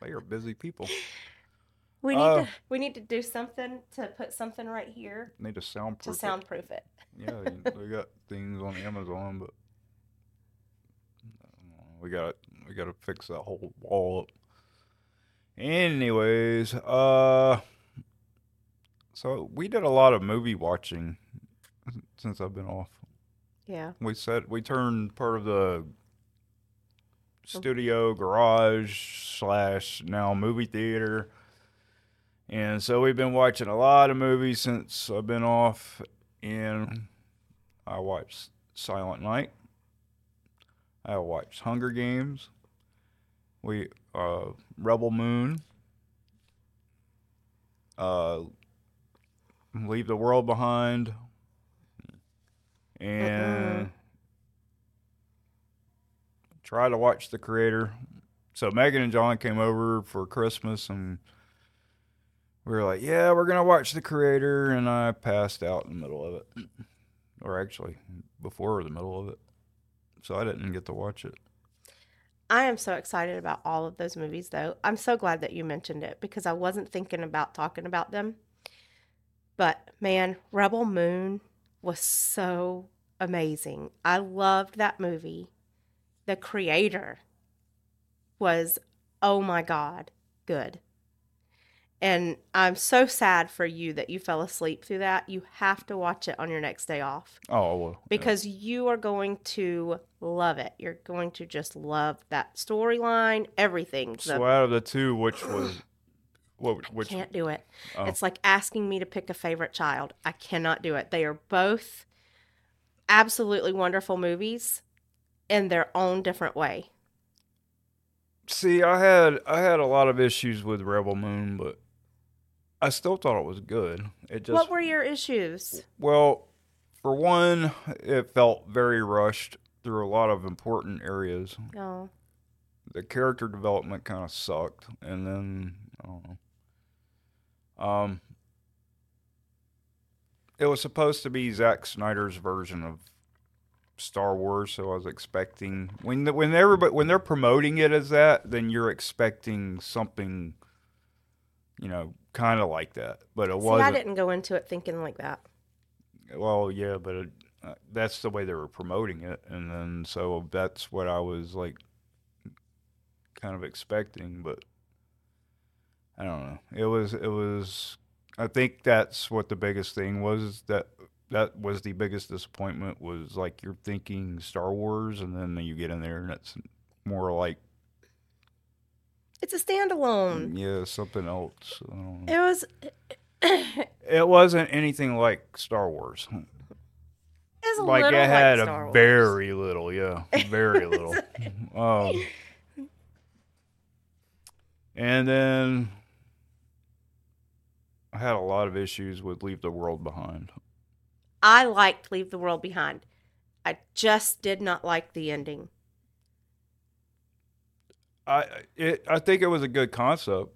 [SPEAKER 2] They are busy people. (laughs)
[SPEAKER 1] We need
[SPEAKER 2] Oh.
[SPEAKER 1] to we need to do something to put something right here
[SPEAKER 2] Need to soundproof.
[SPEAKER 1] to
[SPEAKER 2] it.
[SPEAKER 1] soundproof it.
[SPEAKER 2] Yeah, you- they got (laughs) things on Amazon, but uh, we got we got to fix that whole wall up. Anyways, uh, so we did a lot of movie watching since I've been off.
[SPEAKER 1] Yeah.
[SPEAKER 2] We said we turned part of the studio garage slash now movie theater. And so we've been watching a lot of movies since I've been off. And I watched Silent Night. I watched Hunger Games. We uh, Rebel Moon. Uh, Leave the World Behind. And
[SPEAKER 1] Mm-mm.
[SPEAKER 2] try to watch The Creator. So Megan and John came over for Christmas and we were like, yeah, we're going to watch The Creator. And I passed out in the middle of it. (clears throat) Or actually, before the middle of it. So I didn't get to watch it.
[SPEAKER 1] I am so excited about all of those movies though. I'm so glad that you mentioned it because I wasn't thinking about talking about them. But man, Rebel Moon was so amazing. I loved that movie. The creator was, oh my God, good. And I'm so sad for you that you fell asleep through that. You have to watch it on your next day off
[SPEAKER 2] Oh, well. yeah.
[SPEAKER 1] because you are going to love it. You're going to just love that storyline, everything. The-
[SPEAKER 2] So out of the two, which was. (clears throat) What, which,
[SPEAKER 1] can't do it.
[SPEAKER 2] Oh.
[SPEAKER 1] It's like asking me to pick a favorite child. I cannot do it. They are both absolutely wonderful movies in their own different way.
[SPEAKER 2] See, I had I had a lot of issues with Rebel Moon, but I still thought it was good. It just
[SPEAKER 1] what were your issues?
[SPEAKER 2] well, for one, it felt very rushed through a lot of important areas.
[SPEAKER 1] Oh,
[SPEAKER 2] The character development kind of sucked, and then I don't know. Um, it was supposed to be Zack Snyder's version of Star Wars, so I was expecting when the, when everybody when they're promoting it as that, then you're expecting something, you know, kind of like that. But it
[SPEAKER 1] wasn't. I didn't go into it thinking like that.
[SPEAKER 2] Well, yeah, but it, uh, that's the way they were promoting it, and then so that's what I was like, kind of expecting. But I don't know. It was it was. I think that's what the biggest thing was that that was the biggest disappointment was like you're thinking Star Wars, and then you get in there and it's more like
[SPEAKER 1] It's a standalone.
[SPEAKER 2] yeah something else. I don't know.
[SPEAKER 1] It was. (coughs)
[SPEAKER 2] It wasn't anything like Star Wars.
[SPEAKER 1] It's a
[SPEAKER 2] like
[SPEAKER 1] little
[SPEAKER 2] it had
[SPEAKER 1] like
[SPEAKER 2] a very little, yeah, (laughs) very little. Um, and then I had a lot of issues with Leave the World Behind.
[SPEAKER 1] I liked Leave the World Behind. I just did not like the ending.
[SPEAKER 2] I it I think it was a good concept.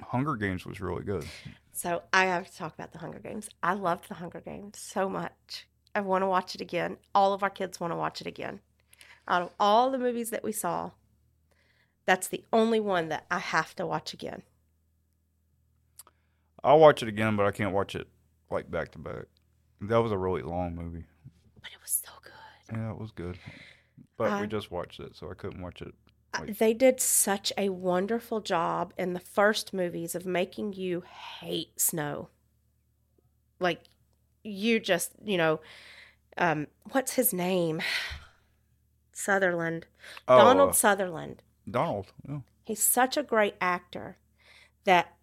[SPEAKER 2] Hunger Games was really good.
[SPEAKER 1] So I have to talk about the Hunger Games. I loved the Hunger Games so much. I want to watch it again. All of our kids want to watch it again. Out of all the movies that we saw, that's the only one that I have to watch again.
[SPEAKER 2] I'll watch it again, but I can't watch it like back to back. That was a really long movie.
[SPEAKER 1] But it was so good.
[SPEAKER 2] Yeah, it was good. But we just watched it, so I couldn't watch it.
[SPEAKER 1] Uh,
[SPEAKER 2] Like-
[SPEAKER 1] They did such a wonderful job in the first movies of making you hate Snow. Like you just, you know, um, what's his name? Sutherland.
[SPEAKER 2] Oh,
[SPEAKER 1] Donald
[SPEAKER 2] uh,
[SPEAKER 1] Sutherland.
[SPEAKER 2] Donald. Yeah.
[SPEAKER 1] He's such a great actor that,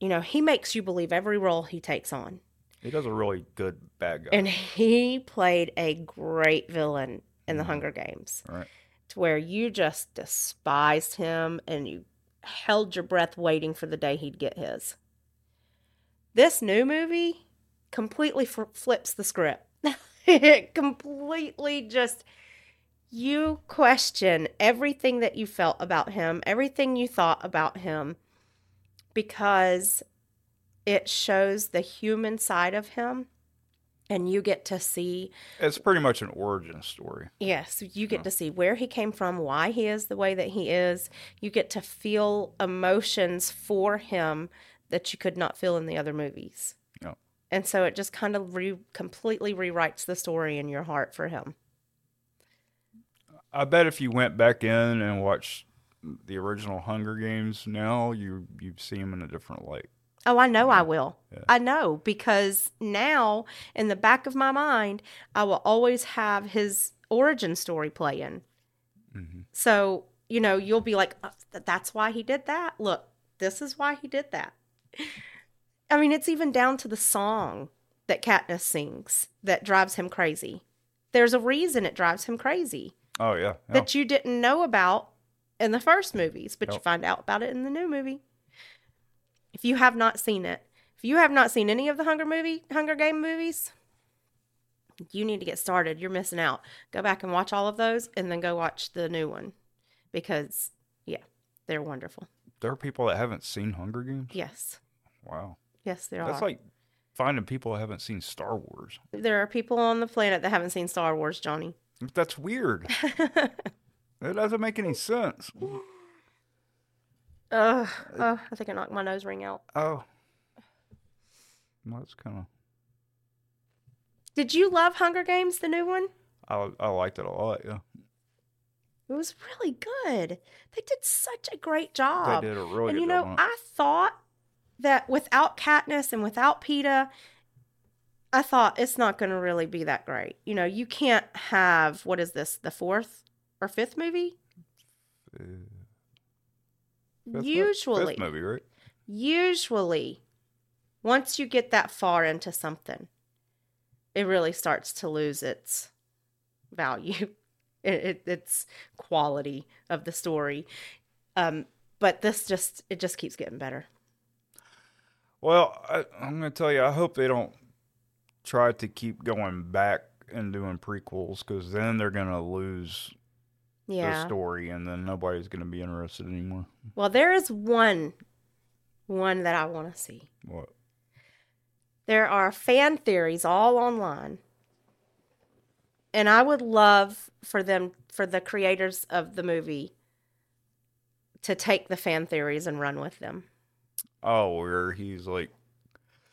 [SPEAKER 1] you know, he makes you believe every role he takes on.
[SPEAKER 2] He does a really good bad guy.
[SPEAKER 1] And he played a great villain in the
[SPEAKER 2] Mhm.
[SPEAKER 1] Hunger Games.
[SPEAKER 2] Right.
[SPEAKER 1] To where you just despised him and you held your breath waiting for the day he'd get his. This new movie completely flips the script. (laughs) it completely just you question everything that you felt about him, everything you thought about him because it shows the human side of him and you get to see
[SPEAKER 2] It's pretty much an origin story.
[SPEAKER 1] Yes, you get
[SPEAKER 2] Yeah.
[SPEAKER 1] to see where he came from, why he is the way that he is. You get to feel emotions for him that you could not feel in the other movies.
[SPEAKER 2] Yeah.
[SPEAKER 1] And so it just kind of re- completely rewrites the story in your heart for him.
[SPEAKER 2] I bet if you went back in and watched the original Hunger Games now, you you'd see him in a different light.
[SPEAKER 1] Oh, I know I will.
[SPEAKER 2] Yeah.
[SPEAKER 1] I know because now in the back of my mind, I will always have his origin story playing.
[SPEAKER 2] hmm
[SPEAKER 1] So, you know, you'll be like, "Uh, th- that's why he did that. Look, this is why he did that. (laughs) I mean, it's even down to the song that Katniss sings that drives him crazy. There's a reason it drives him crazy
[SPEAKER 2] Oh yeah, yeah.
[SPEAKER 1] that you didn't know about in the first movies, but you find out about it in the new movie. If you have not seen it, if you have not seen any of the Hunger movie, Hunger Game movies, you need to get started. You're missing out. Go back and watch all of those, and then go watch the new one because, yeah, they're wonderful.
[SPEAKER 2] there are people that haven't seen Hunger Games.
[SPEAKER 1] Yes,
[SPEAKER 2] Wow,
[SPEAKER 1] yes, there
[SPEAKER 2] that's
[SPEAKER 1] are.
[SPEAKER 2] That's like finding people that haven't seen Star Wars.
[SPEAKER 1] there are people on the planet that haven't seen Star Wars, Johnnie.
[SPEAKER 2] That's weird. (laughs) That doesn't make any sense. (laughs)
[SPEAKER 1] Ugh, oh, I think I knocked my nose ring out.
[SPEAKER 2] Oh, well, that's kind of.
[SPEAKER 1] Did you love Hunger Games, the new one?
[SPEAKER 2] I I liked it a lot. Yeah,
[SPEAKER 1] It was really good. They did such a great job.
[SPEAKER 2] they did a really
[SPEAKER 1] and you know,
[SPEAKER 2] job. on it.
[SPEAKER 1] I thought that without Katniss and without Peeta, I thought it's not going to really be that great. You know, you can't have what is this, the fourth or fifth movie?
[SPEAKER 2] Uh, fifth
[SPEAKER 1] usually,
[SPEAKER 2] fifth movie, right?
[SPEAKER 1] usually, once you get that far into something, it really starts to lose its value, (laughs) it, it, its quality of the story. Um, but this just it just keeps getting better.
[SPEAKER 2] Well, I, I'm going to tell you, I hope they don't try to keep going back and doing prequels because then they're going to lose the
[SPEAKER 1] Yeah.
[SPEAKER 2] story and then nobody's going to be interested anymore.
[SPEAKER 1] Well, there is one, one that I want to see.
[SPEAKER 2] What?
[SPEAKER 1] there are fan theories all online. And I would love for them, for the creators of the movie, to take the fan theories and run with them.
[SPEAKER 2] Oh, where he's like,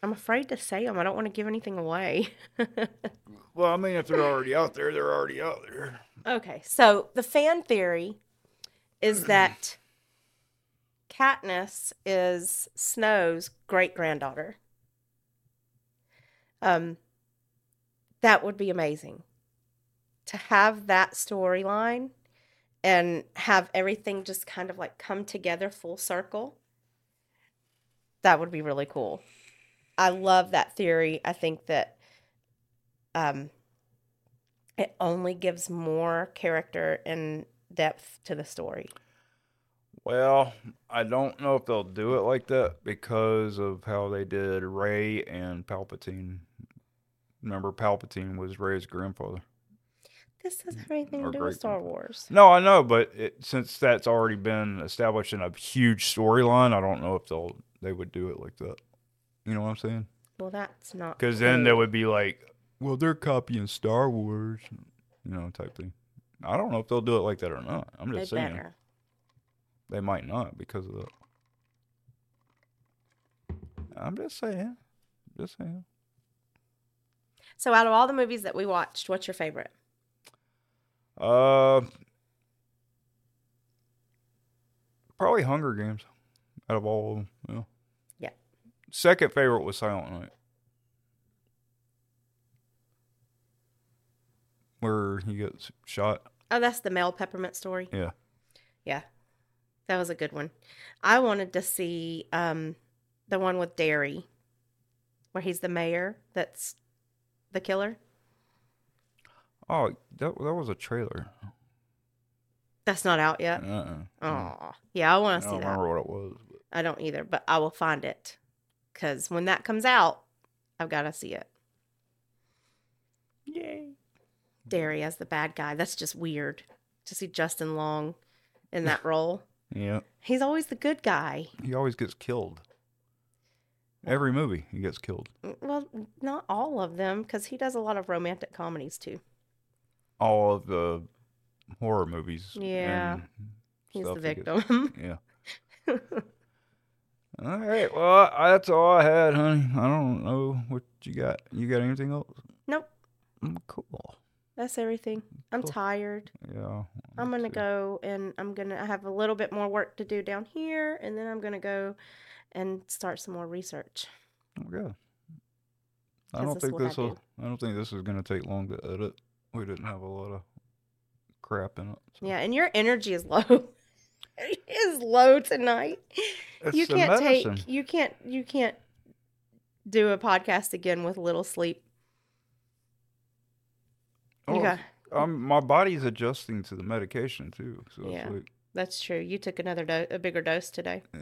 [SPEAKER 1] I'm afraid to say them. I don't want to give anything away. (laughs)
[SPEAKER 2] well, I mean, if they're already out there, they're already out there.
[SPEAKER 1] okay, so the fan theory is (clears throat) that Katniss is Snow's great granddaughter. Um, that would be amazing to have that storyline and have everything just kind of like come together full circle. That would be really cool. I love that theory. I think that um, it only gives more character and depth to the story.
[SPEAKER 2] Well, I don't know if they'll do it like that because of how they did Rey and Palpatine. Remember, Palpatine was Rey's grandfather.
[SPEAKER 1] This doesn't have anything to do with Star. Wars.
[SPEAKER 2] No, I know, but it, since that's already been established in a huge storyline, I don't know if they'll they would do it like that. You know what I'm saying?
[SPEAKER 1] Well, that's not.
[SPEAKER 2] Because then
[SPEAKER 1] there
[SPEAKER 2] would be like, "Well, they're copying Star Wars," you know, type thing. I don't know if they'll do it like that or not. I'm
[SPEAKER 1] They
[SPEAKER 2] just saying
[SPEAKER 1] better.
[SPEAKER 2] they might not because of that. I'm just saying, just saying.
[SPEAKER 1] So, out of all the movies that we watched, what's your favorite?
[SPEAKER 2] Uh, probably Hunger Games. Out of all of them. Yeah. Second favorite was Silent Night, where he gets shot.
[SPEAKER 1] Oh, that's the Mel Peppermint story.
[SPEAKER 2] Yeah.
[SPEAKER 1] Yeah, that was a good one. I wanted to see um, the one with Derry, where he's the mayor. That's the killer.
[SPEAKER 2] Oh, that that was a trailer.
[SPEAKER 1] That's not out yet.
[SPEAKER 2] Uh-uh.
[SPEAKER 1] Oh, yeah, I
[SPEAKER 2] I
[SPEAKER 1] want to
[SPEAKER 2] don't
[SPEAKER 1] see that.
[SPEAKER 2] remember what it was. But
[SPEAKER 1] I don't either, but I will find it because when that comes out, I've got to see it.
[SPEAKER 2] Yay!
[SPEAKER 1] Derry as the bad guy. That's just weird to see Justin Long in that (laughs) role.
[SPEAKER 2] Yeah,
[SPEAKER 1] He's always the good guy.
[SPEAKER 2] he always gets killed. Every movie, he gets killed.
[SPEAKER 1] Mm, well, not all of them because he does a lot of romantic comedies too.
[SPEAKER 2] All of the horror movies.
[SPEAKER 1] Yeah. He's the
[SPEAKER 2] he gets-
[SPEAKER 1] victim. (laughs)
[SPEAKER 2] Yeah. (laughs) All right. Well, that's all I had, honey. I don't know what you got. You got anything else?
[SPEAKER 1] nope,
[SPEAKER 2] Mm, cool.
[SPEAKER 1] that's everything. I'm
[SPEAKER 2] Cool.
[SPEAKER 1] tired.
[SPEAKER 2] Yeah.
[SPEAKER 1] I'm gonna
[SPEAKER 2] too.
[SPEAKER 1] go and I'm gonna I have a little bit more work to do down here, and then I'm gonna go and start some more research.
[SPEAKER 2] Oh, good. I don't think
[SPEAKER 1] what I
[SPEAKER 2] this will.
[SPEAKER 1] do.
[SPEAKER 2] I don't think this is gonna take long to edit. We didn't have a lot of crap in it. so.
[SPEAKER 1] Yeah, and your energy is (laughs) low. (laughs) it is low tonight.
[SPEAKER 2] It's
[SPEAKER 1] you can't
[SPEAKER 2] medicine.
[SPEAKER 1] take you can't you can't do a podcast again with little sleep.
[SPEAKER 2] Oh,
[SPEAKER 1] got,
[SPEAKER 2] um, my body's adjusting to the medication too. So
[SPEAKER 1] Yeah.
[SPEAKER 2] like,
[SPEAKER 1] that's true. You took another do- a bigger dose today.
[SPEAKER 2] yeah.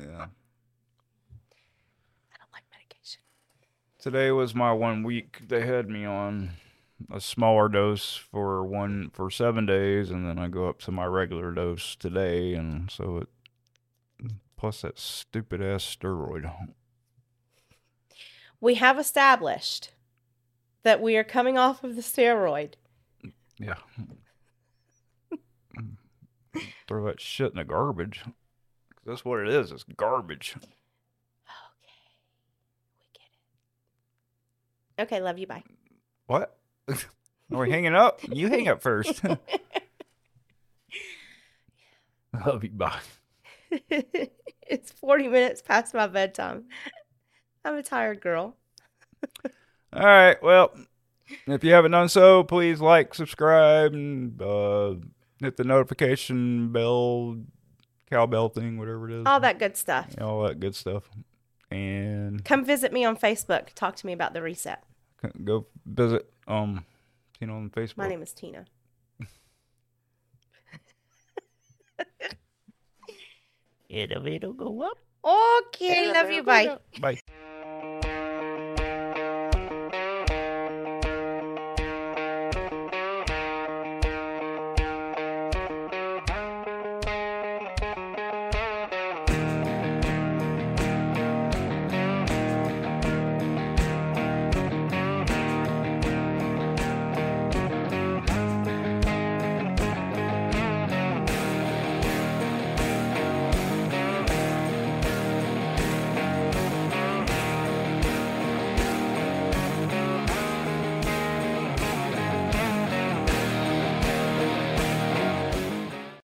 [SPEAKER 1] I don't like medication.
[SPEAKER 2] Today was my one week. They had me on a smaller dose for one for seven days, and then I go up to my regular dose today, and so it plus that stupid ass steroid.
[SPEAKER 1] We have established that we are coming off of the steroid.
[SPEAKER 2] Yeah. Throw that shit in the garbage. That's what it is. It's garbage.
[SPEAKER 1] Okay. We get it. Okay, love you. Bye.
[SPEAKER 2] What? Are we hanging up? You hang up first. I (laughs) (laughs) Love you. Bye. (laughs)
[SPEAKER 1] it's 40 minutes past my bedtime. I'm a tired girl.
[SPEAKER 2] All right. Well, if you haven't done so, please like, subscribe, and uh, hit the notification bell, cowbell thing, whatever it is.
[SPEAKER 1] All that good stuff.
[SPEAKER 2] Yeah, all that good stuff. And
[SPEAKER 1] Come visit me on Facebook. Talk to me about the reset.
[SPEAKER 2] go visit um Tina on Facebook.
[SPEAKER 1] My name is Tina. (laughs)
[SPEAKER 3] Elevator go up.
[SPEAKER 1] Okay, love you. Bye.
[SPEAKER 2] Bye.